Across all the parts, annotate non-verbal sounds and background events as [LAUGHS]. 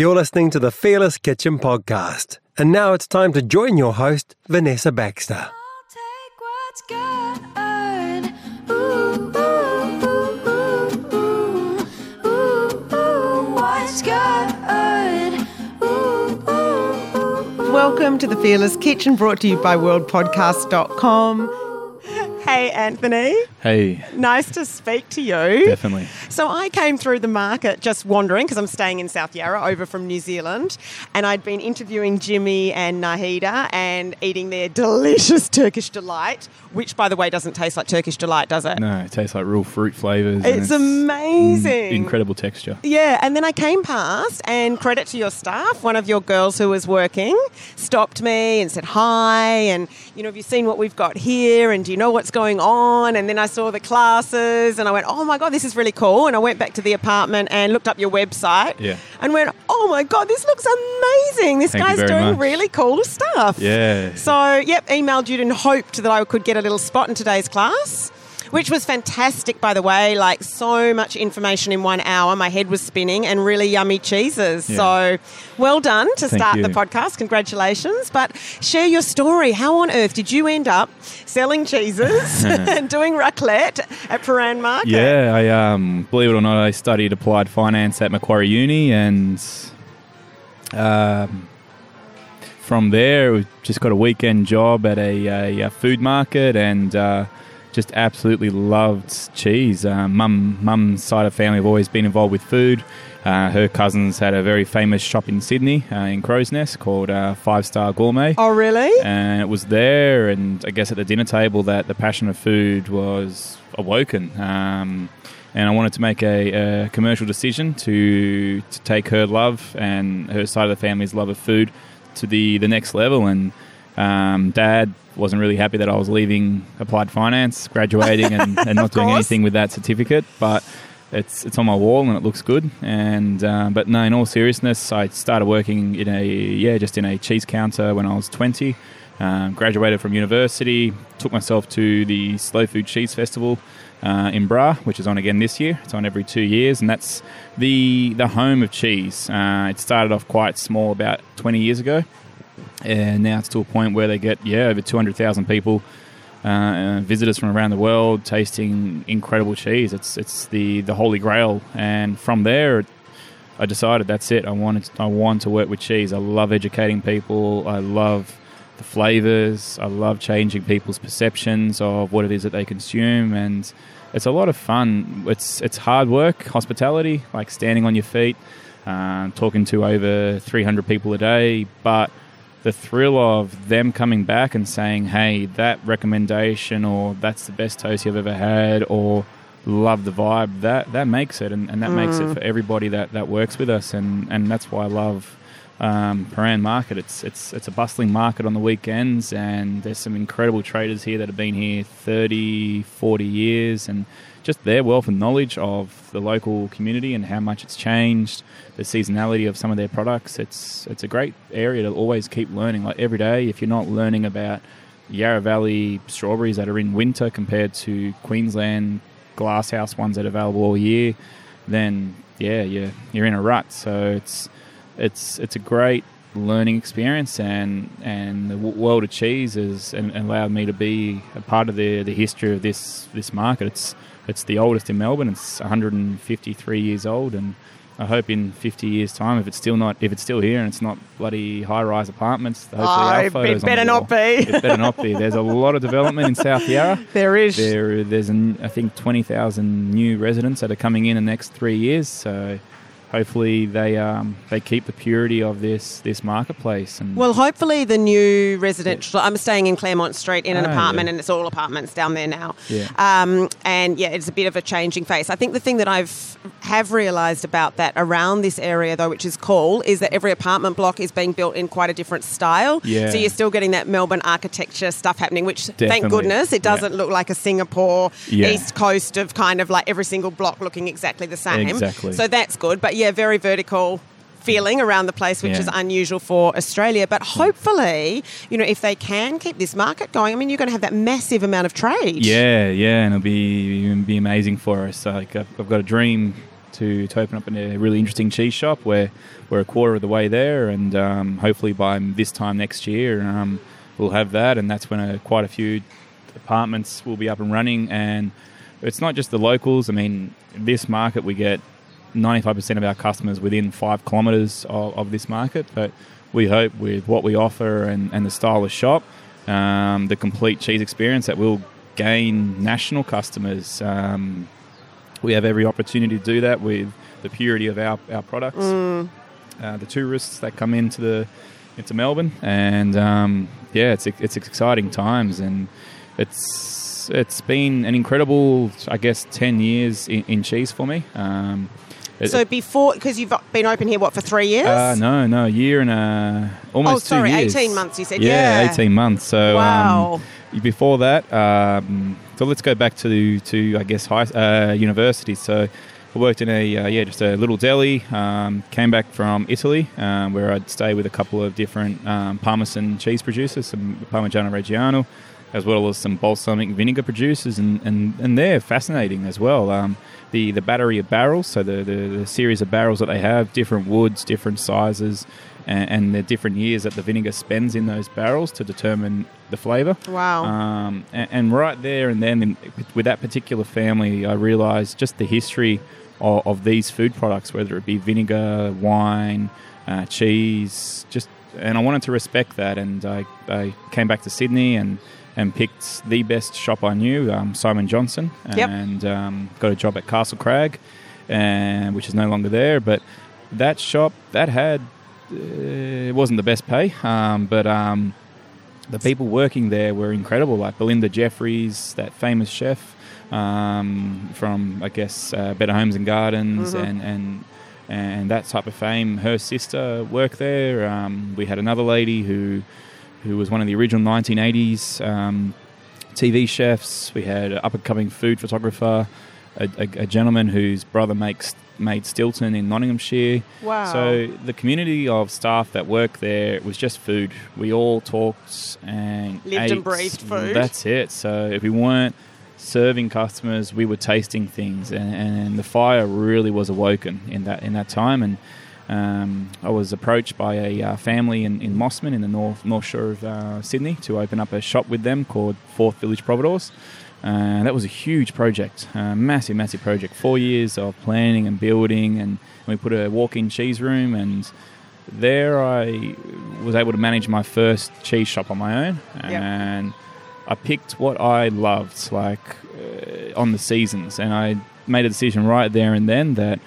You're listening to the Fearless Kitchen podcast. And now it's time to join your host, Vanessa Baxter. I'll take what's good. Ooh, ooh, ooh, ooh, ooh, ooh, what's good? Ooh, ooh, ooh, ooh. Welcome to the Fearless Kitchen brought to you by worldpodcast.com. Hey, Anthony. Hey, Nice to speak to you. definitely. So I came through the market just wandering because I'm staying in South Yarra over from New Zealand and I'd been interviewing Jimmy and Nahida and eating their delicious Turkish delight, which by the way doesn't taste like Turkish delight, does it? No, it tastes like real fruit flavors. and It's amazing. Incredible texture. Yeah, and then I came past, and credit to your staff, one of your girls who was working stopped me and said hi, and you know, have you seen what we've got here, and do you know what's going on? And then I saw the classes, and I went, oh my god, this is really cool. And I went back to the apartment and looked up your website, Yeah. and went, oh my god, this looks amazing. This Thank guy's doing much. really cool stuff. Yeah. So, yep, emailed you and hoped that I could get a little spot in today's class, which was fantastic, by the way. Like, so much information in one hour. My head was spinning and really yummy cheeses. Yeah. So, well done to Thank start you. the podcast. Congratulations. But share your story. How on earth did you end up selling cheeses [LAUGHS] [LAUGHS] and doing raclette at Prahran Market? Yeah, I um, believe it or not, I studied applied finance at Macquarie Uni, and um, from there, we just got a weekend job at a, a, a food market, and uh, just absolutely loved cheese. Uh, mum, mum's side of family have always been involved with food. Uh, her cousins had a very famous shop in Sydney, uh, in Crow's Nest, called uh, Five Star Gourmet. Oh, really? and it was there and I guess at the dinner table that the passion of food was awoken um, and I wanted to make a, a commercial decision to to take her love and her side of the family's love of food to the, the next level and um, dad wasn't really happy that I was leaving applied finance graduating and, and [LAUGHS] not doing course. anything with that certificate but it's it's on my wall and it looks good. And uh, but no, in all seriousness, I started working in a yeah just in a cheese counter when I was twenty. Um, graduated from university, took myself to the Slow Food Cheese Festival uh, in Bra, which is on again this year. It's on every two years, and that's the the home of cheese. Uh, it started off quite small about twenty years ago, and now it's to a point where they get yeah over two hundred thousand people uh, visitors from around the world tasting incredible cheese. It's it's the the holy grail, and from there, I decided that's it. I wanted I want to work with cheese. I love educating people. I love the flavors. I love changing people's perceptions of what it is that they consume, and it's a lot of fun. It's it's hard work, hospitality, like standing on your feet, uh, talking to over 300 people a day, but the thrill of them coming back and saying, "Hey, that recommendation," or "That's the best toast you've ever had," or "Love the vibe," that that makes it, and, and that makes it mm. for everybody that, that works with us, and, and that's why I love um, Prahran Market. It's it's it's a bustling market on the weekends, and there's some incredible traders here that have been here 30, 40 years, and just their wealth and knowledge of the local community and how much it's changed, the seasonality of some of their products. It's it's a great area to always keep learning. Like every day, if you're not learning about Yarra Valley strawberries that are in winter compared to Queensland glasshouse ones that are available all year, then yeah, you're you're in a rut. So it's it's it's a great learning experience, and and the world of cheese has and allowed me to be a part of the the history of this this market. It's it's the oldest in Melbourne. It's 153 years old, and I hope in 50 years' time, if it's still not, if it's still here and it's not bloody high-rise apartments, hopefully Oh, it better not be. It better not be. [LAUGHS] There's a lot of development in South Yarra. [LAUGHS] There is. There, there's an, I think 20,000 new residents that are coming in in the next three years. So hopefully they um, they keep the purity of this this marketplace. And Well, hopefully the new residential. I'm staying in Claremont Street in an Ah, apartment, yeah. and it's all apartments down there now. Yeah. Um, and yeah, it's a bit of a changing face. I think the thing that I've have realised about that around this area, though, which is cool, is that every apartment block is being built in quite a different style. Yeah. So you're still getting that Melbourne architecture stuff happening, which thank goodness it doesn't Yeah. look like a Singapore Yeah. east coast of kind of like every single block looking exactly the same. Exactly. So that's good. But yeah, very vertical feeling around the place, which Yeah. is unusual for Australia. But hopefully, you know, if they can keep this market going, I mean, you're going to have that massive amount of trade. Yeah, yeah, and it'll be it'll be amazing for us. Like I've, I've got a dream to, to open up in a really interesting cheese shop. Where we're a quarter of the way there, and um, hopefully by this time next year, um, we'll have that, and that's when uh quite a few apartments will be up and running. And it's not just the locals. I mean, this market we get 95% of our customers within five kilometres of, of this market, but we hope with what we offer and, and the style of shop, um, the complete cheese experience, that we'll gain national customers. Um, we have every opportunity to do that with the purity of our, our products. Uh, the tourists that come into the into Melbourne, and um, yeah, it's it's exciting times, and it's it's been an incredible, I guess, ten years in, in cheese for me. Um, it- So before, because you've been open here, what, for three years? uh, no, no, a year and a almost Oh, sorry, two years. 18 months you said, Yeah, yeah. eighteen months. So Wow. um, before that, um, so let's go back to to I guess high uh, university. So I worked in a uh, yeah just a little deli. Um, came back from Italy um, where I'd stay with a couple of different um, Parmesan cheese producers, some Parmigiano Reggiano, as well as some balsamic vinegar producers, and, and, and they're fascinating as well. The the battery of barrels, so the, the, the series of barrels that they have, different woods, different sizes, and, and the different years that the vinegar spends in those barrels to determine the flavour. Wow. Um, and, and right there and then, in, with that particular family, I realised just the history of, of these food products, whether it be vinegar, wine, uh, cheese, just and I wanted to respect that. And I, I came back to Sydney and and picked the best shop I knew, um, Simon Johnson, Yep. and um, got a job at Castlecrag, and which is no longer there. But that shop that had uh, it wasn't the best pay, um, but um, the people working there were incredible. Like Belinda Jeffries, that famous chef um, from I guess uh, Better Homes and Gardens, and and and that type of fame. Her sister worked there. Um, we had another lady who who was one of the original 1980s um, TV chefs. We had an up and coming food photographer, a, a, a gentleman whose brother makes made Stilton in Nottinghamshire. Wow. So the community of staff that work there was just food. We all talked and Lived and breathed food. That's it. So if we weren't serving customers, we were tasting things, and, and the fire really was awoken in that in that time. And um, I was approached by a uh, family in, in Mosman in the north north shore of uh, Sydney to open up a shop with them called Fourth Village Providores. Uh, that was a huge project, uh, massive, massive project. Four years of planning and building, and we put a walk-in cheese room, and there I was able to manage my first cheese shop on my own, and I picked what I loved, like uh, on the seasons, and I made a decision right there and then that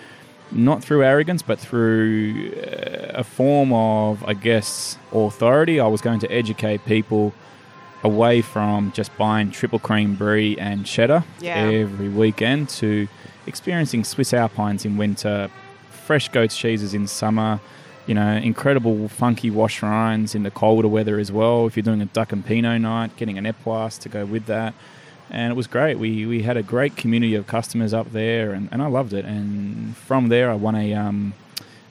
not through arrogance, but through uh, a form of, I guess, authority, I was going to educate people away from just buying triple cream brie and cheddar Yeah. every weekend to experiencing Swiss Alpines in winter, fresh goat's cheeses in summer, you know, incredible funky wash rinds in the colder weather as well. If you're doing a duck and pinot night, getting an epoisse to go with that. And it was great. We, we had a great community of customers up there, and, and I loved it. And from there, I won a um,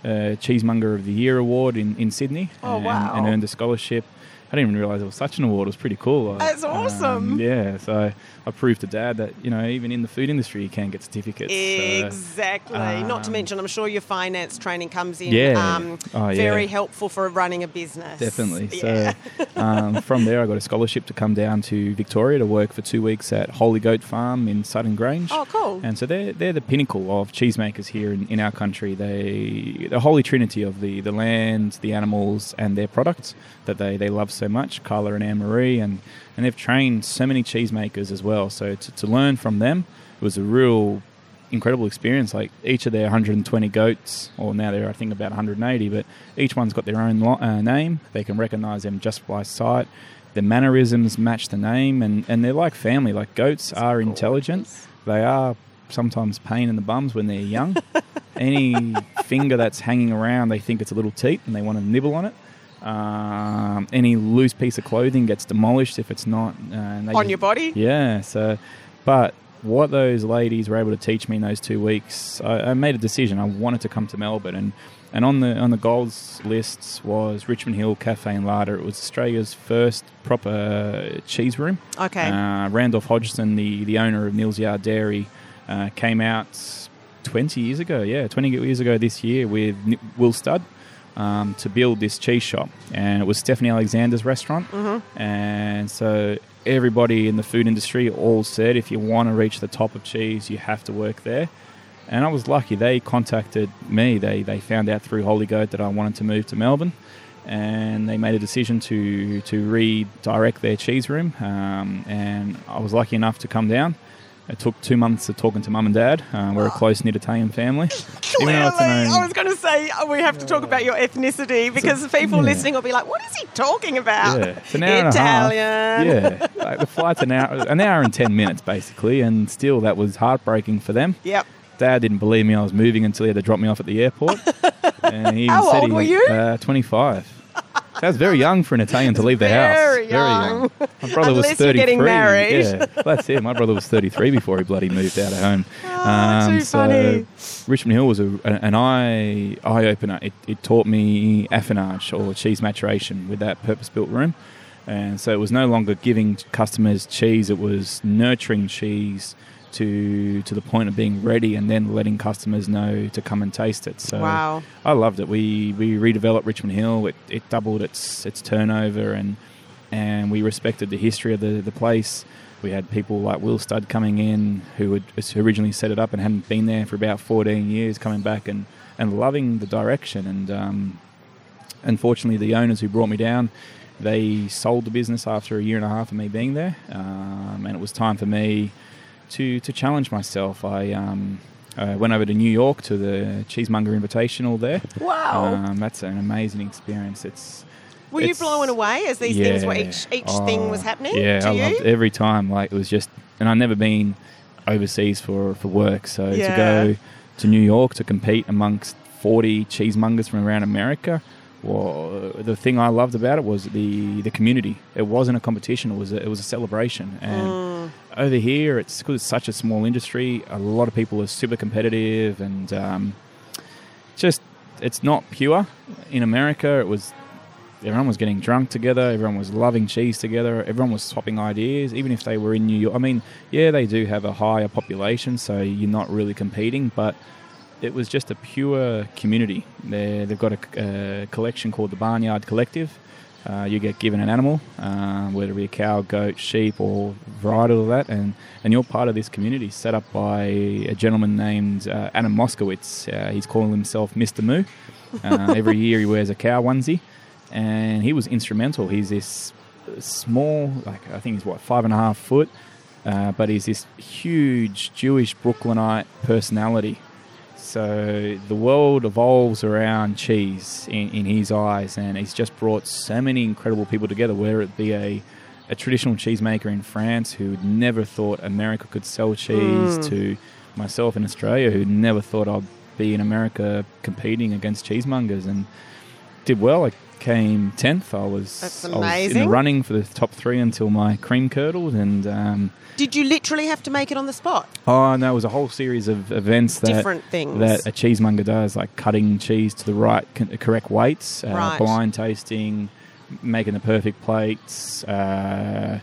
uh, Cheesemonger of the Year award in, in Sydney Oh, and, wow. and earned a scholarship. I didn't even realize it was such an award. It was pretty cool. That's Um, awesome. yeah, so I proved to Dad that you know even in the food industry you can get certificates. so- Exactly. Not to um, mention, I'm sure your finance training comes in Yeah. um, Oh, yeah. very helpful for running a business. Definitely. Yeah. So [LAUGHS] um, from there, I got a scholarship to come down to Victoria to work for two weeks at Holy Goat Farm in Sutton Grange. Oh, cool. And so they're, they're the pinnacle of cheesemakers here in, in our country. They the holy trinity of the, the land, the animals, and their products that they, they love so much, Carla and Anne Marie. And, and they've trained so many cheesemakers as well. So to, to learn from them was a real incredible experience. Like each of their 120 goats, or now they're I think about 180, but each one's got their own lo- uh, name. They can recognise them just by sight. Their mannerisms match the name, and, and they're like family. Like goats are intelligent. They are sometimes pain in the bums when they're young. [LAUGHS] Any finger that's hanging around, they think it's a little teat, and they want to nibble on it. Um, any loose piece of clothing gets demolished if it's not uh, On just- your body? yeah. So, but what those ladies were able to teach me in those two weeks, I, I made a decision. I wanted to come to Melbourne, and and on the on the goals lists was Richmond Hill Cafe and Larder. It was Australia's first proper cheese room. Okay. Uh, Randolph Hodgson, the the owner of Neal's Yard Dairy, uh, came out 20 years ago. Yeah, 20 years ago this year with Will Studd um, to build this cheese shop, and it was Stephanie Alexander's restaurant. And so everybody in the food industry all said, if you want to reach the top of cheese, you have to work there. And I was lucky. They contacted me. They they found out through Holy Goat that I wanted to move to Melbourne, and they made a decision to to redirect their cheese room. Um, and I was lucky enough to come down. It took two months of talking to mum and dad. Uh, we're a close knit Italian family. Clearly, Even though it's an own- I was going to say oh, we have to talk about your ethnicity because people yeah. listening will be like, "What is he talking about?" Yeah, it's an hour and a half. Italian. Yeah, [LAUGHS] like the flight's an hour, an hour and ten minutes basically, and still that was heartbreaking for them. Yep. Dad didn't believe me I was moving until he had to drop me off at the airport. [LAUGHS] and he How said old he, were you? Uh, Twenty-five. That's very young for an Italian to leave the house. Very young. My brother was Unless you're thirty-three. getting married. Yeah, that's it. My brother was thirty-three before he bloody moved out of home. [LAUGHS] Oh, too um, funny. Richmond Hill was a, an eye eye opener. It, it taught me affinage or cheese maturation with that purpose built room, and so it was no longer giving customers cheese; it was nurturing cheese to to the point of being ready, and then letting customers know to come and taste it. So Wow. I loved it. We we redeveloped Richmond Hill. It, it doubled its its turnover, and and we respected the history of the, the place. We had people like Will Studd coming in who had who originally set it up and hadn't been there for about 14 years, coming back and, and loving the direction. And um, unfortunately, the owners who brought me down, they sold the business after a year and a half of me being there, um, and it was time for me to to challenge myself. I um, uh, went over to New York to the Cheesemonger Invitational there. Wow. Um, that's an amazing experience. It's were you blown away as these things were each each thing was happening? Yeah, to I you? loved every time. Like it was just, and I've never been overseas for for work, so Yeah. to go to New York to compete amongst forty cheesemongers from around America. Well, the thing I loved about it was the the community. It wasn't a competition; it was a, it was a celebration. And Mm. Over here, it's it's such a small industry. A lot of people are super competitive, and um, just it's not pure. In America, it was everyone was getting drunk together. Everyone was loving cheese together. Everyone was swapping ideas, even if they were in New York. I mean, yeah, they do have a higher population, so you're not really competing, but it was just a pure community. They're, they've got a, a collection called the Barnyard Collective. Uh, you get given an animal, uh, whether it be a cow, goat, sheep, or variety of that, and, and you're part of this community set up by a gentleman named uh, Adam Moskowitz. Uh, he's calling himself Mr. Moo. Uh, every year he wears a cow onesie, and he was instrumental. He's this small, like I think he's what five and a half foot, uh, but he's this huge Jewish Brooklynite personality. So the world evolves around cheese in, in his eyes, and he's just brought so many incredible people together. Whether it be a a traditional cheesemaker in France who never thought America could sell cheese, to myself in Australia who never thought I'd be in America competing against cheesemongers, and did well. I came tenth. I was I was in the running for the top three until my cream curdled, and um, Did you literally have to make it on the spot? oh no, it was a whole series of events that Different things. that a cheesemonger does, like cutting cheese to the right, correct weights, uh, Right. blind tasting, making the perfect plates, uh,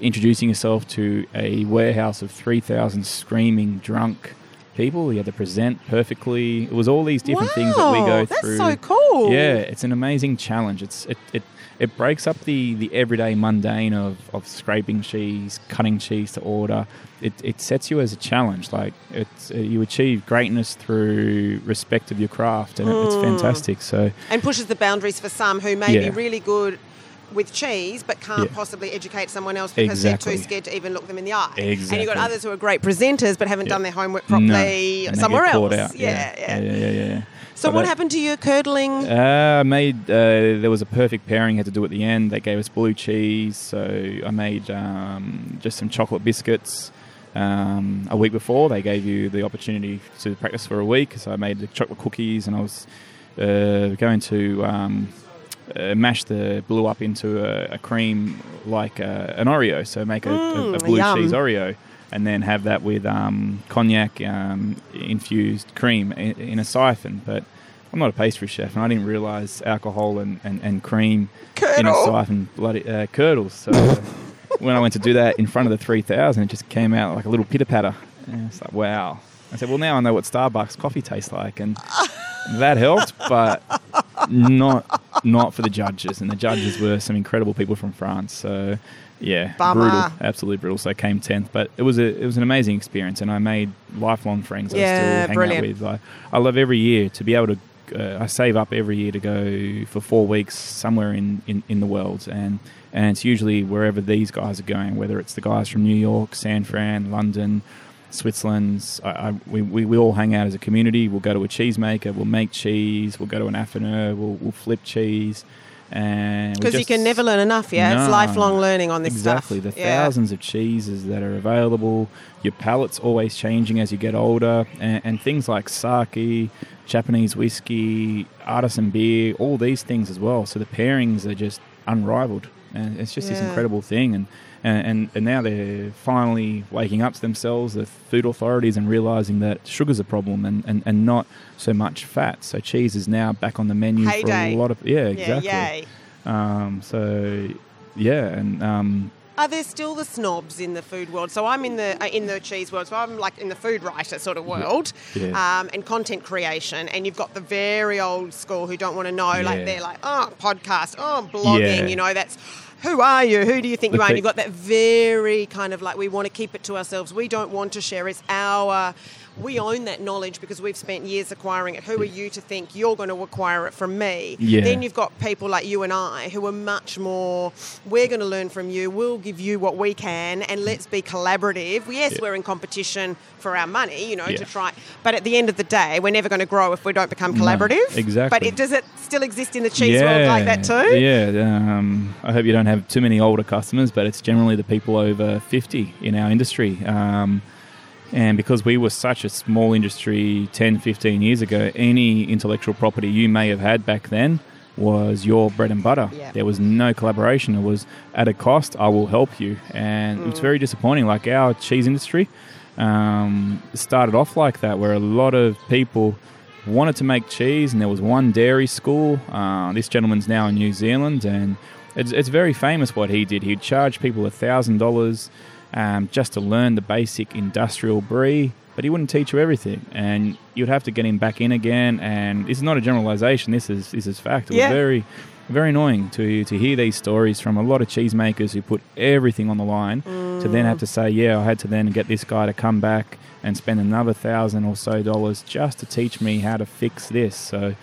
introducing yourself to a warehouse of 3,000 screaming drunk people. You had to present perfectly. It was all these different things that we Wow, go that's through. so cool. Yeah, it's an amazing challenge. It's it, it it breaks up the, the everyday mundane of, of scraping cheese, cutting cheese to order. It, it sets you as a challenge. Like it's uh, you achieve greatness through respect of your craft, and it, it's Hmm. fantastic. So and pushes the boundaries for some who may Yeah. be really good with cheese but can't Yeah. possibly educate someone else because they're too scared to even look them in the eye. And you've got others who are great presenters but haven't Yeah. done their homework no, properly they somewhere else. Yeah, yeah. yeah, yeah, yeah. So But what that- happened to your curdling? Uh, I made uh, there was a perfect pairing. Had to do at the end. They gave us blue cheese, so I made um, just some chocolate biscuits. Um, a week before, they gave you the opportunity to practice for a week. So I made the chocolate cookies, and I was uh, going to um, uh, mash the blue up into a, a cream like uh, an Oreo. So make a, a, a Mm, blue yum. cheese Oreo. And then have that with um, cognac um, infused cream in, in a siphon. But I'm not a pastry chef, and I didn't realise alcohol and, and, and cream in a siphon bloody uh, curdles. So when I went to do that in front of the 3000, it just came out like a little pitter patter. And it's like, wow. I said, well, now I know what Starbucks coffee tastes like, and that helped, but not not for the judges. And the judges were some incredible people from France. So, yeah, Bummer. brutal, absolutely brutal. So I came tenth, but it was a it was an amazing experience, and I made lifelong friends. I Yeah, still hang brilliant. out with. I, I love every year to be able to. Uh, I save up every year to go for four weeks somewhere in, in, in the world, and and it's usually wherever these guys are going, whether it's the guys from New York, San Fran, London, Switzerland. I, I, we, we, we all hang out as a community. We'll go to a cheesemaker. We'll make cheese. We'll go to an affineur. We'll, we'll flip cheese. And Because you can never learn enough, yeah? It's lifelong learning on this exactly. stuff. the Yeah. thousands of cheeses that are available. Your palate's always changing as you get older, and, and things like sake, Japanese whiskey, artisan beer, all these things as well. So the pairings are just unrivaled, and it's just this incredible thing. And, and and now they're finally waking up to themselves, the food authorities, and realizing that sugar's a problem, and, and, and not so much fat. So cheese is now back on the menu Heyday. for a lot of yeah, Yeah, exactly. yay. Um, so yeah, and um, Are there still the snobs in the food world? So I'm in the uh, in the cheese world. So I'm like in the food writer sort of world, Yeah. Um, and content creation. And you've got the very old school who don't want to know. Like they're like, oh, podcast, oh, blogging. Yeah. You know, that's who are you? Who do you think you are? And you've got that very kind of like we want to keep it to ourselves. We don't want to share. It's our. We own that knowledge because we've spent years acquiring it. Who are you to think you're going to acquire it from me? Yeah. Then you've got people like you and I who are much more, we're going to learn from you, we'll give you what we can, and let's be collaborative. Yes, Yeah. we're in competition for our money, you know, Yeah. to try. But at the end of the day, we're never going to grow if we don't become No, collaborative. exactly. But it, does it still exist in the cheese world like that too? Yeah, um, I hope you don't have too many older customers, but it's generally the people over 50 in our industry. Um, and because we were such a small industry 10, 15 years ago, any intellectual property you may have had back then was your bread and butter. Yeah. There was no collaboration. It was at a cost, I will help you. And Mm. it's very disappointing. Like our cheese industry um, started off like that, where a lot of people wanted to make cheese, and there was one dairy school. Uh, this gentleman's now in New Zealand, and it's, it's very famous what he did. He'd charge people a thousand dollars um, just to learn the basic industrial brie, but he wouldn't teach you everything, and you'd have to get him back in again. And this is not a generalization. This is this is fact. It Yeah. was very very annoying to to hear these stories from a lot of cheesemakers who put everything on the line to then have to say, yeah, I had to then get this guy to come back and spend another thousand or so dollars just to teach me how to fix this. So,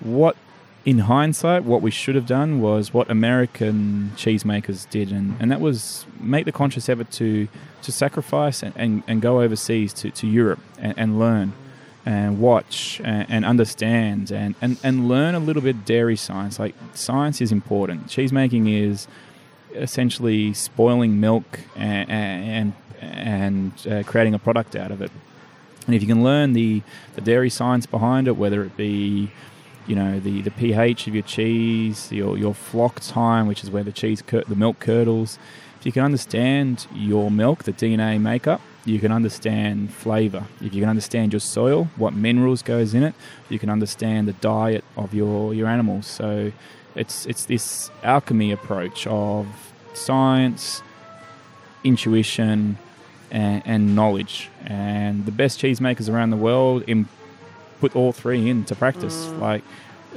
what in hindsight, what we should have done was what American cheesemakers did, and, and that was make the conscious effort to to sacrifice and, and, and go overseas to, to Europe and, and learn and watch and, and understand and, and, and learn a little bit dairy science. Like science is important. Cheesemaking is essentially spoiling milk and and, and uh, creating a product out of it. And if you can learn the, the dairy science behind it, whether it be you know the, the pH of your cheese, your your floc time, which is where the cheese cur- the milk curdles. If you can understand your milk, the DNA makeup, you can understand flavor. If you can understand your soil, what minerals goes in it, you can understand the diet of your your animals. So it's it's this alchemy approach of science, intuition, and, and knowledge. And the best cheesemakers around the world put all three into practice. Like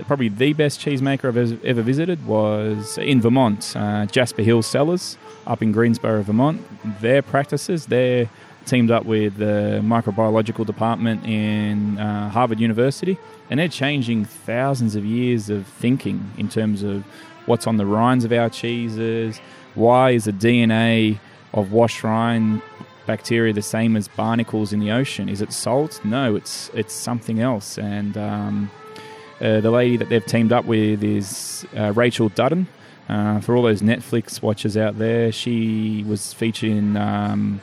probably the best cheesemaker I've ever- ever visited was in Vermont, uh, Jasper Hill Cellars up in Greensboro, Vermont. Their practices, they're teamed up with the microbiological department in uh, Harvard University, and they're changing thousands of years of thinking in terms of what's on the rinds of our cheeses, why is the DNA of wash rind bacteria the same as barnacles in the ocean? Is it salt? No, it's it's something else. And um, uh, the lady that they've teamed up with is uh, Rachel Dutton. Uh, for all those Netflix watchers out there, she was featured in um,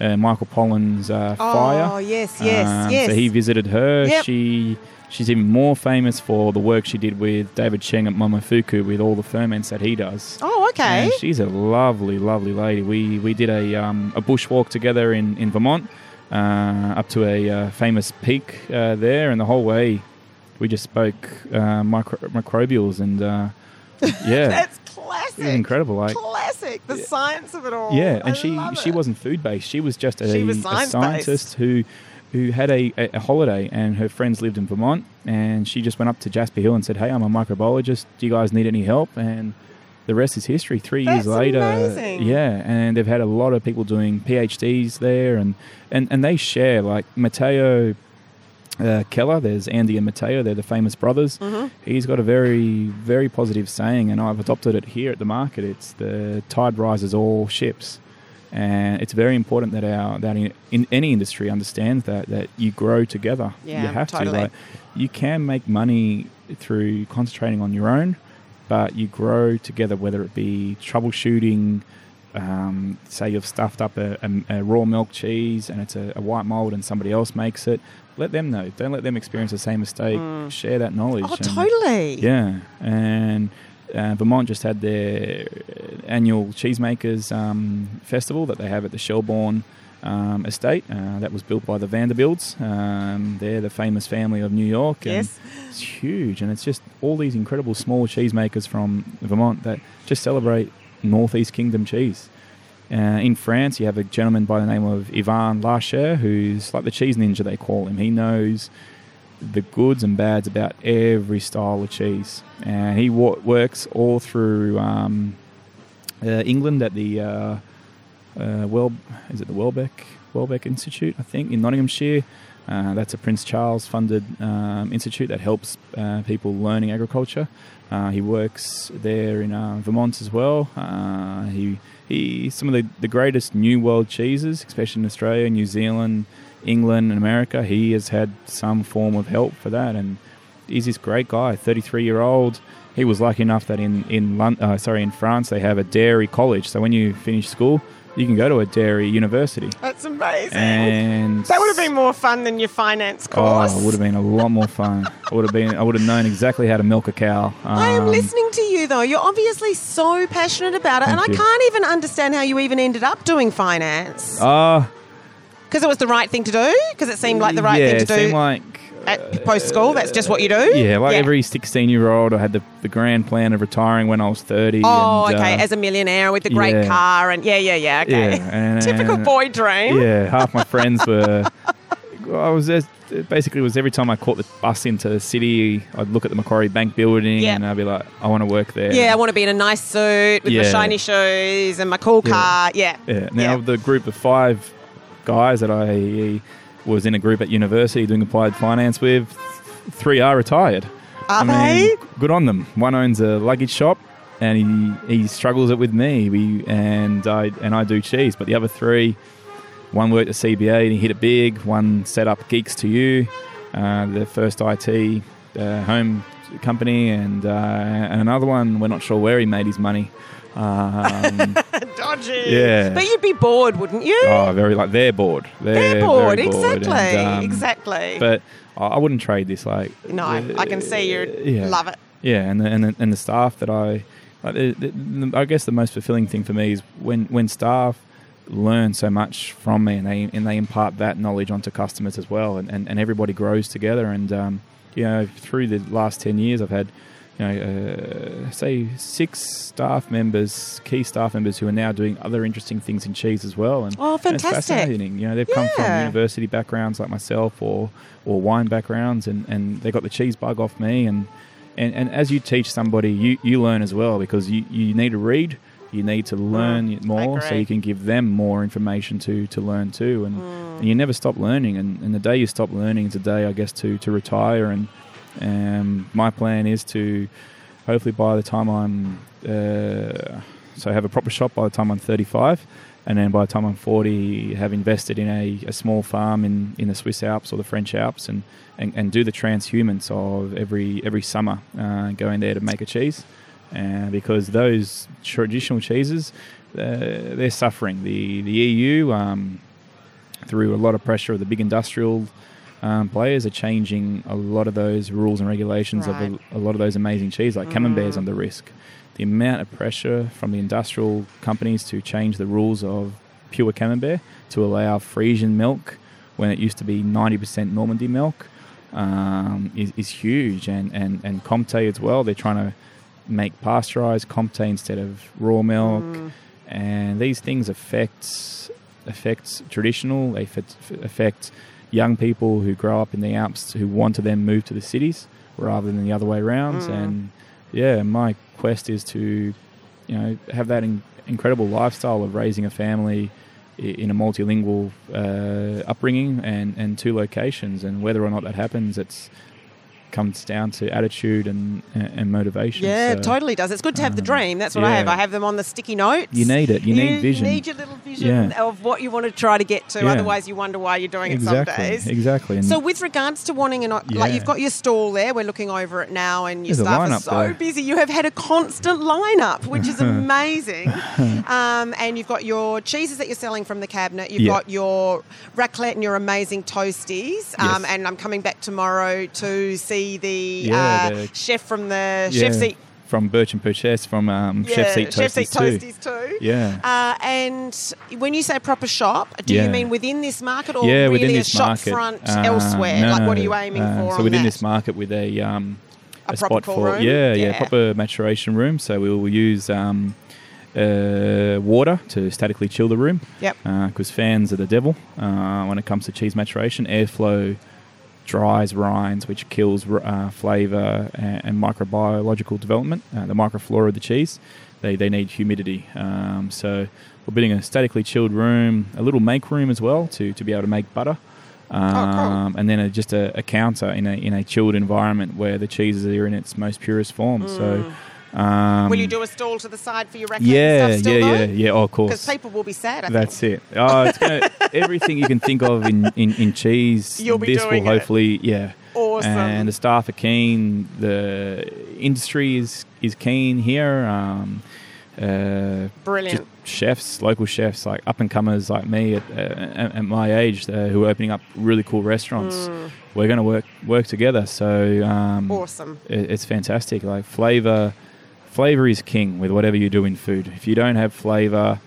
uh, Michael Pollan's uh, Fire. Oh, yes, yes, Um, yes. So he visited her. Yep. She she's even more famous for the work she did with David Chang at Momofuku with all the ferments that he does. oh, okay. And she's a lovely, lovely lady. We we did a um, a bushwalk together in in Vermont, uh, up to a uh, famous peak uh, there, and the whole way we just spoke uh, micro- microbials and uh, [LAUGHS] yeah, That's classic. it was incredible. Like Classic. The science of it all. yeah, I and she she wasn't food based. She was just a, She was a scientist who who had a, a, a holiday, and her friends lived in Vermont, and she just went up to Jasper Hill and said, "Hey, I'm a microbiologist. Do you guys need any help?" And the rest is history. Three years later, amazing. yeah, and they've had a lot of people doing PhDs there, and and, and they share like Mateo uh, Kehler. There's Andy and Mateo. They're the famous brothers. Mm-hmm. He's got a very very positive saying, and I've adopted it here at the market. It's the tide rises all ships. And it's very important that our that in, in any industry understands that that you grow together. Yeah, you have totally. to. Like, you can make money through concentrating on your own, but you grow together. Whether it be troubleshooting, um, say you've stuffed up a, a, a raw milk cheese and it's a, a white mold, and somebody else makes it. Let them know. Don't let them experience the same mistake. Share that knowledge. Oh, and- totally. yeah, and uh, Vermont just had their annual cheesemakers um, festival that they have at the Shelburne um, estate. Uh, that was built by the Vanderbilts. Um, they're the famous family of New York. and Yes. it's huge, and it's just all these incredible small cheesemakers from Vermont that just celebrate Northeast Kingdom cheese. Uh, in France, you have a gentleman by the name of Ivan Larcher, who's like the cheese ninja, they call him. He knows the goods and bads about every style of cheese, and he wo- works all through um, uh, England at the uh, well, is it the Welbeck Welbeck Institute? I think in Nottinghamshire. Uh, that's a Prince Charles funded um, institute that helps uh, people learning agriculture. Uh, he works there in uh, Vermont as well. Uh, he he some of the, the greatest New World cheeses, especially in Australia, New Zealand, England, and America. He has had some form of help for that, and he's this great guy, 33 year old. He was lucky enough that in in uh, sorry in France they have a dairy college. So when you finish school, you can go to a dairy university, That's amazing. and that would have been more fun than your finance course. Oh, it would have been a lot more fun. [LAUGHS] I would have been. I would have known exactly how to milk a cow. I am Um, listening to you though. You're obviously so passionate about it, and I you. can't even understand how you even ended up doing finance. Uh, Because it was the right thing to do. Because it seemed like the right yeah, thing to it seemed do like at post school. That's just what you do. yeah, like every sixteen-year-old, I had the, the grand plan of retiring when I was thirty. Oh, and, okay. uh, As a millionaire with a great yeah. car and yeah, yeah, yeah. Okay. Yeah, and- [LAUGHS] Typical boy dream. yeah, half my friends [LAUGHS] were. I was just, basically it was every time I caught the bus into the city, I'd look at the Macquarie Bank building Yeah. and I'd be like, I want to work there. Yeah, I want to be in a nice suit with my shiny shoes and my cool car. Yeah. Yeah. Now the group of five guys that I was in a group at university doing applied finance with, three are retired. Are I mean, they? good on them. One owns a luggage shop, and he, he struggles it with me. We and I and I do cheese, but the other three, one worked at CBA and he hit it big. One set up Geeks2U, uh, the first IT uh, home company, and uh, and another one we're not sure where he made his money. Um, [LAUGHS] Dodgy. Yeah. But you'd be bored, wouldn't you? oh, very like they're bored. They're, They're bored. very Exactly. and, um, exactly. But I I wouldn't trade this. Like no, I can see you yeah. love it. Yeah, and the, and the, and the staff that I, like, the, the, the- I guess the most fulfilling thing for me is when when staff learn so much from me and they and they impart that knowledge onto customers as well, and, and, and everybody grows together. And um, you know, through the last ten years, I've had you know, uh, say six staff members, key staff members who are now doing other interesting things in cheese as well. And Oh, and it's fantastic. fascinating. You know, they've come from university backgrounds like myself or or wine backgrounds, and, and they got the cheese bug off me. And, and and as you teach somebody, you, you learn as well because you, you need to read, you need to learn more, so you can give them more information to to learn too. And, and you never stop learning. And, and the day you stop learning is the day, I guess, to to retire. And um, my plan is to hopefully by the time I'm uh, so have a proper shop by the time I'm 35 and then by the time I'm 40 have invested in a, a small farm in, in the Swiss Alps or the French Alps and, and, and do the transhumance of every every summer uh, going there to make a cheese. Uh, because those traditional cheeses uh, they're suffering. The the EU um, through a lot of pressure of the big industrial um, players are changing a lot of those rules and regulations Right. of a, a lot of those amazing cheese, like Camembert's under risk. The amount of pressure from the industrial companies to change the rules of pure Camembert to allow Frisian milk when it used to be 90% Normandy milk um, is, is huge. And, and, and Comte as well, they're trying to make pasteurized Comte instead of raw milk. And these things affect affect traditional, they affect young people who grow up in the Alps who want to then move to the cities rather than the other way around. Mm. And yeah, my quest is to, you know, have that in, incredible lifestyle of raising a family in a multilingual uh, upbringing and, and two locations. And whether or not that happens, it's comes down to attitude and and, motivation. Yeah, So, it totally does. It's good to have the um, dream. That's what I have. I have them on the sticky notes. You need it. You need vision. You need your little vision Yeah. of what you want to try to get to. Yeah. Otherwise, you wonder why you're doing Exactly. it some days. Exactly. And So, with regards to wanting an, like you've got your stall there, we're looking over it now, and your There's staff is lineup so there. busy. You have had a constant lineup, which is [LAUGHS] amazing. [LAUGHS] um, and you've got your cheeses that you're selling from the cabinet. You've Yeah. got your raclette and your amazing toasties. Um, Yes. And I'm coming back tomorrow to see the, Yeah, uh, the- chef from the yeah, chef seat. from Burch and Purchese from um, Chef's Eat Chef's Toasties Eat too. Toasties too. Yeah. Uh, and when you say proper shop, do you mean within this market or yeah, really a shop market. front Uh, elsewhere? no, like, what are you aiming uh, for? So within that? this market with a um, A a, proper spot for room? yeah, yeah Yeah. proper maturation room. So we will use um, uh, water to statically chill the room. Yep. Because fans are the devil uh, when it comes to cheese maturation. Airflow dries rinds, which kills uh, flavour and, and microbiological development, uh, the microflora of the cheese. They, they need humidity. Um, so we're building a statically chilled room, a little make room as well to, to be able to make butter. Um, And then a, just a, a counter in a, in a chilled environment where the cheeses are in its most purest form. So, um, Will you do a stall to the side for your raclette yeah, and stuff still yeah, though? yeah, yeah. Oh, of course. Because people will be sad. I That's think. it. Oh, it's gonna [LAUGHS] everything you can think of in, in, in cheese. You'll be this doing will it. hopefully, yeah. Awesome. And the staff are keen. The industry is is keen here. Um, uh, Brilliant. chefs, local chefs, like up and comers like me at, uh, at, at my age, uh, who are opening up really cool restaurants. Mm. We're going to work work together. So um, Awesome. it, it's fantastic. Like flavor, flavor is king with whatever you do in food. If you don't have flavor,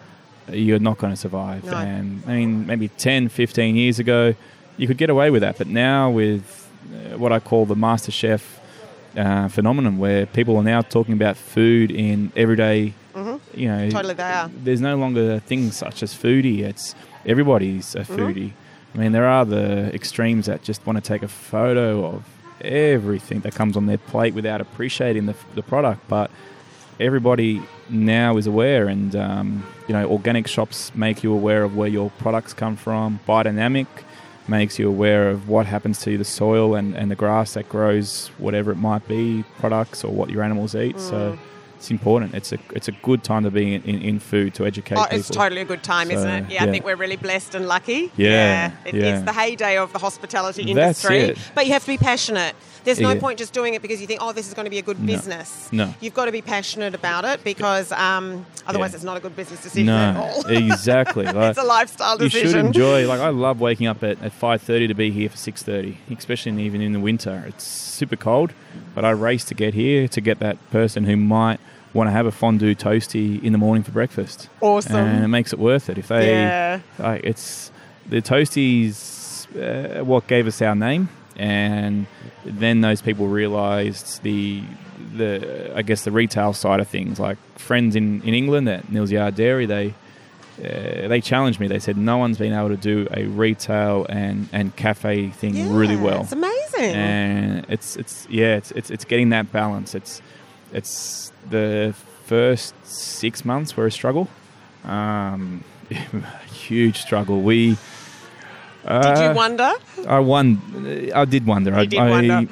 you're not going to survive. No. And I mean, maybe 10, 15 years ago, you could get away with that. But now with uh, what I call the master chef uh, phenomenon, where people are now talking about food in everyday, you know, Mm-hmm. Totally they are. There's no longer things such as foodie. It's everybody's a Mm-hmm. foodie. I mean, there are the extremes that just want to take a photo of everything that comes on their plate without appreciating the, the product. But everybody now is aware, and um, you know, organic shops make you aware of where your products come from. Biodynamic makes you aware of what happens to the soil and, and the grass that grows whatever it might be, products or what your animals eat. Mm. So it's important. It's a it's a good time to be in, in, in food to educate Oh, people. it's totally a good time, isn't it? Yeah, I think we're really blessed and lucky. Yeah, It, yeah. It's the heyday of the hospitality That's industry. it. But you have to be passionate. There's no Yeah. point just doing it because you think, oh, this is going to be a good No. business. No. You've got to be passionate about it because um, otherwise Yeah. it's not a good business decision at all. [LAUGHS] exactly. Like, it's a lifestyle decision. you should enjoy. Like I love waking up at, at five thirty to be here for six thirty, especially even in the winter. It's super cold, but I race to get here to get that person who might want to have a fondue toasty in the morning for breakfast. Awesome. and it makes it worth it. If they, Yeah. like, it's the toasties, uh, what gave us our name, and then those people realised the the I guess the retail side of things. Like friends in, in England at Neal's Yard Dairy, they uh, they challenged me. They said no one's been able to do a retail and, and cafe thing Yeah, really well It's amazing. and it's it's yeah it's it's it's getting that balance. It's it's the first six months were a struggle, um, [LAUGHS] huge struggle. We Did you uh, wonder? I won. I did wonder. I, did I, wonder.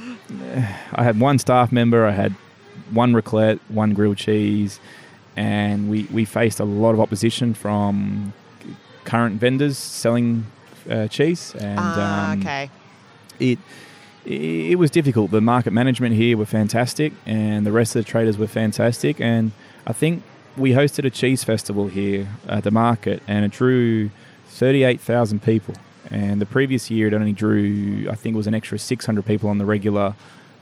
I had one staff member. I had one raclette, one grilled cheese, and we, we faced a lot of opposition from current vendors selling uh, cheese. And Ah, um, okay. it it was difficult. The market management here were fantastic, and the rest of the traders were fantastic. And I think we hosted a cheese festival here at the market, and it drew thirty-eight thousand people. And the previous year, it only drew, I think, it was an extra six hundred people on the regular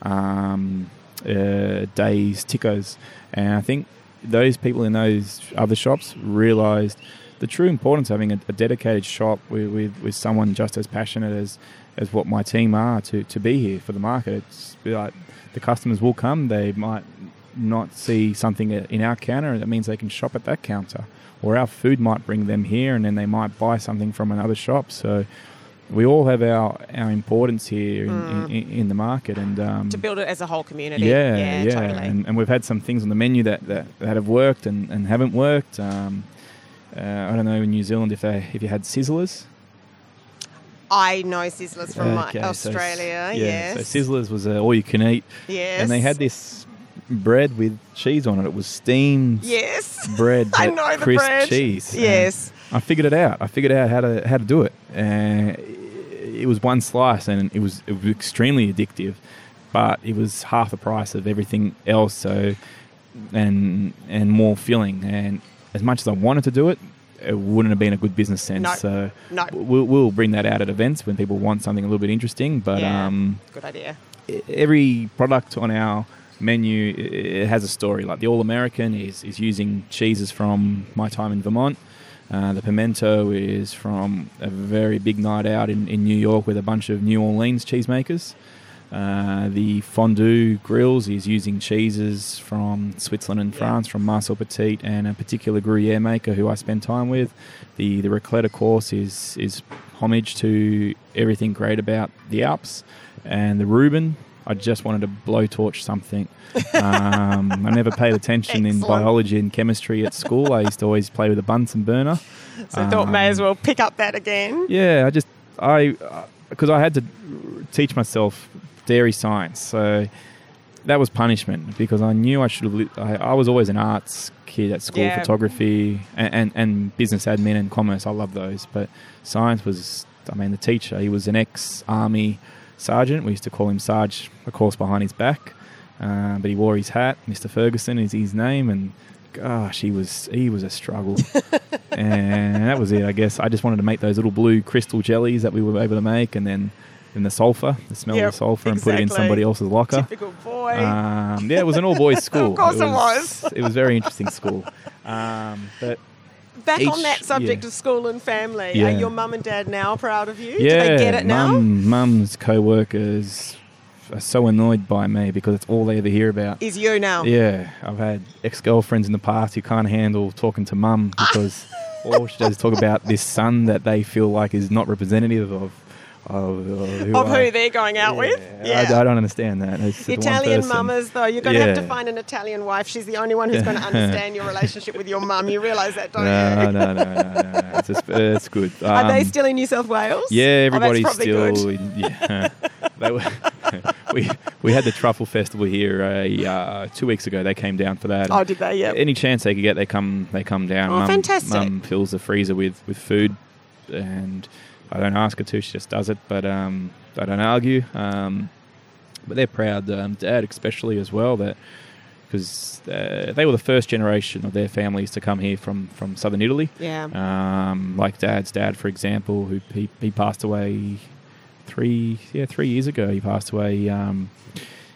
um, uh, days tickers. And I think those people in those other shops realised the true importance of having a, a dedicated shop with, with, with someone just as passionate as, as what my team are to, to be here for the market. It's like the customers will come, they might not see something in our counter, and that means they can shop at that counter. Or our food might bring them here, and then they might buy something from another shop. So we all have our, our importance here in, in, in the market, and um, Mm. To build it as a whole community. yeah, yeah, yeah, totally. And, and we've had some things on the menu that, that, that have worked and, and haven't worked. Um, uh, I don't know in New Zealand if they if you had sizzlers. I know Sizzlers from my- Okay, so Australia. yeah, yes. So sizzlers was uh, all you can eat, yes. and they had this bread with cheese on it. It was steamed Yes. bread, [LAUGHS] I know the crisp bread. cheese. And Yes. I figured it out. I figured out how to how to do it. Uh, it was one slice, and it was it was extremely addictive, but it was half the price of everything else. So, and and more filling. And as much as I wanted to do it, it wouldn't have been a good business sense. No. So No. we'll, we'll bring that out at events when people want something a little bit interesting. But Yeah. um, Good idea. every product on our menu it has a story. Like the All American is is using cheeses from my time in Vermont. Uh, the pimento is from a very big night out in, in New York with a bunch of New Orleans cheesemakers. Uh, the fondue grills is using cheeses from Switzerland and Yeah. France, from Marcel Petite and a particular Gruyere maker who I spend time with. The the raclette, of course, is is homage to everything great about the Alps, and the Reuben. I just wanted to blowtorch something. Um, [LAUGHS] I never paid attention in biology and chemistry at school. I used to always play with a Bunsen burner. So I thought may as Um, well pick up that again. Yeah, I just I because I had to teach myself dairy science, so that was punishment because I knew I should have. I, I was always an arts kid at school, Yeah. photography and, and and business admin and commerce. I love those, but science was. I mean, the teacher. He was an ex-army sergeant. We used to call him Sarge, of course, behind his back. Uh, but he wore his hat. Mr. Ferguson is his name, and gosh, he was he was a struggle. [LAUGHS] and that was it. I guess I just wanted to make those little blue crystal jellies that we were able to make, and then then the sulfur, the smell Yep, of the sulfur, and put it in somebody else's locker. Typical boy. Um, yeah, it was an all boys [LAUGHS] school. Of course it was. It was a very interesting school. Um, but Back on that subject yeah. of school and family, Yeah. are your mum and dad now proud of you? yeah, Do they get it now? Mum, mum's co-workers are so annoyed by me because it's all they ever hear about. Is you now? Yeah, I've had ex-girlfriends in the past who can't handle talking to mum because [LAUGHS] all she does is talk about this son that they feel like is not representative of of, of who, Of I- who they're going out with? I, I don't understand that. Italian mamas, though, you're going to have to find an Italian wife. She's the only one who's going [LAUGHS] to understand your relationship with your mum. You realise that, don't No, you? no, no, no, no, no. It's, just, it's good. [LAUGHS] Are they Um, still in New South Wales? Yeah, Oh, everybody's probably still. In, yeah, [LAUGHS] they were. we we had the truffle festival here uh, uh, two weeks ago. They came down for that. Oh, did they? Yeah. Any chance they could get, they come. They come down. Oh, Mum- fantastic. Mum fills the freezer with with food, and I don't ask her to. She just does it. But um, I don't argue. Um, but they're proud. Um, Dad, especially as well, that because uh, they were the first generation of their families to come here from from southern Italy. Yeah. Um, like Dad's dad, for example, who he, he passed away three yeah three years ago. He passed away. Um,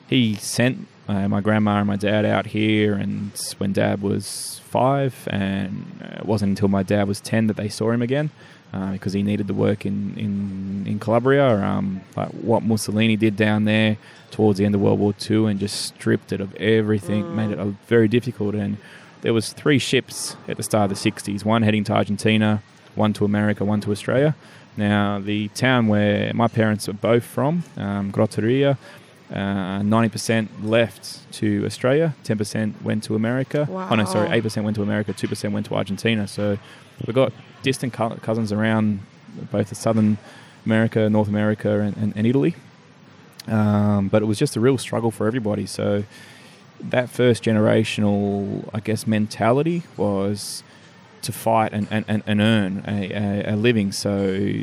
he sent uh, my grandma and my dad out here, and when Dad was five, and uh, it wasn't until my dad was ten that they saw him again. Uh, because he needed to work in, in, in Calabria, um, like what Mussolini did down there towards the end of World War II, and just stripped it of everything, made it uh, very difficult. And there was three ships at the start of the 60s, one heading to Argentina, one to America, one to Australia. Now, the town where my parents are both from, um, Grotteria, uh, 90% left to Australia, 10% went to America. Oh, no, sorry, 8% went to America, 2% went to Argentina. So we've got distant cousins around both the Southern America, North America, and, and, and Italy. Um, but it was just a real struggle for everybody. So that first generational, I guess, mentality was to fight and, and, and, earn a, a, a living. So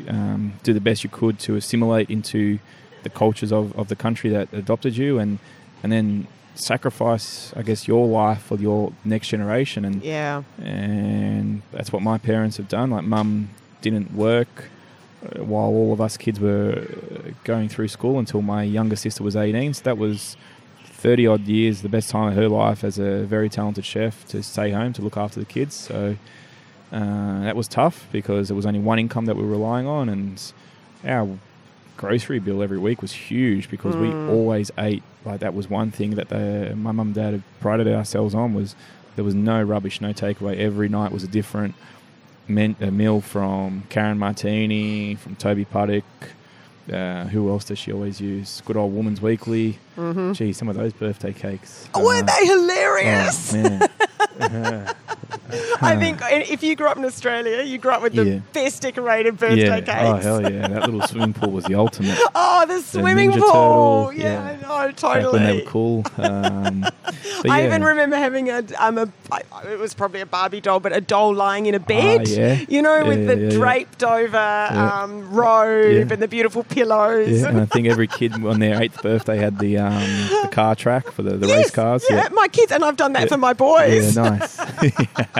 um, do the best you could to assimilate into the cultures of, of the country that adopted you and, and then sacrifice, I guess, your life for your next generation. And Yeah. and that's what my parents have done. Like, mum didn't work uh, while all of us kids were uh, going through school until my younger sister was 18. So that was 30 odd years, the best time of her life as a very talented chef to stay home to look after the kids. So uh, that was tough because there was only one income that we were relying on, and our grocery bill every week was huge because we always ate. Like that was one thing that the, my mum and dad had prided ourselves on was there was no rubbish, no takeaway. Every night was a different men, a meal from Karen Martini, from Tobie Puddock. Uh, who else does she always use? Good old Woman's Weekly. Mm-hmm. Gee, some of those birthday cakes. Weren't Uh, they hilarious? Oh, man. [LAUGHS] [LAUGHS] I think if you grew up in Australia, you grew up with the Yeah. best decorated birthday yeah. cakes. Oh, hell yeah. That little swimming pool was the ultimate. [LAUGHS] Oh, the swimming Ninja pool. Turtle, yeah, yeah. I know, Back totally. when they were cool. Um, [LAUGHS] but I even remember having a, um, a, it was probably a Barbie doll, but a doll lying in a bed. Ah, yeah. You know, with the yeah, yeah. draped over um, robe Yeah. and the beautiful pillows. Yeah, and I think every kid on their eighth birthday had the um, the car track for the, the Yes, race cars. Yeah, my kids, and I've done that Yeah. for my boys. Yeah, nice.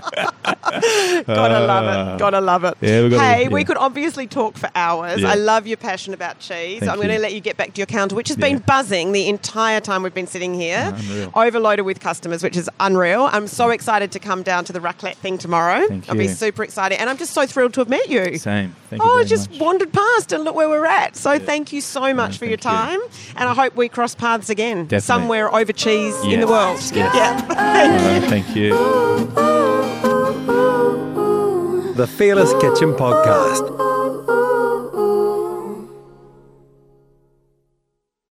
[LAUGHS] Gotta love it. Gotta love it. yeah, gotta- hey, we yeah. could obviously talk for hours. Yeah. I love your passion about cheese. Thank I'm going to let you get back to your counter, which has been buzzing the entire time we've been sitting here, Oh, unreal. overloaded with customers, which is unreal. I'm so excited to come down to the raclette thing tomorrow. Thank I'll be super excited, and I'm just so thrilled to have met you. Same. Thank you Oh, I just much. wandered past and look where we're at. So thank you so much for your thank you. time, and I hope we cross paths again Definitely. somewhere over cheese in the world. Yes. Yeah. [LAUGHS] Uh, thank you. The Fearless Kitchen Podcast.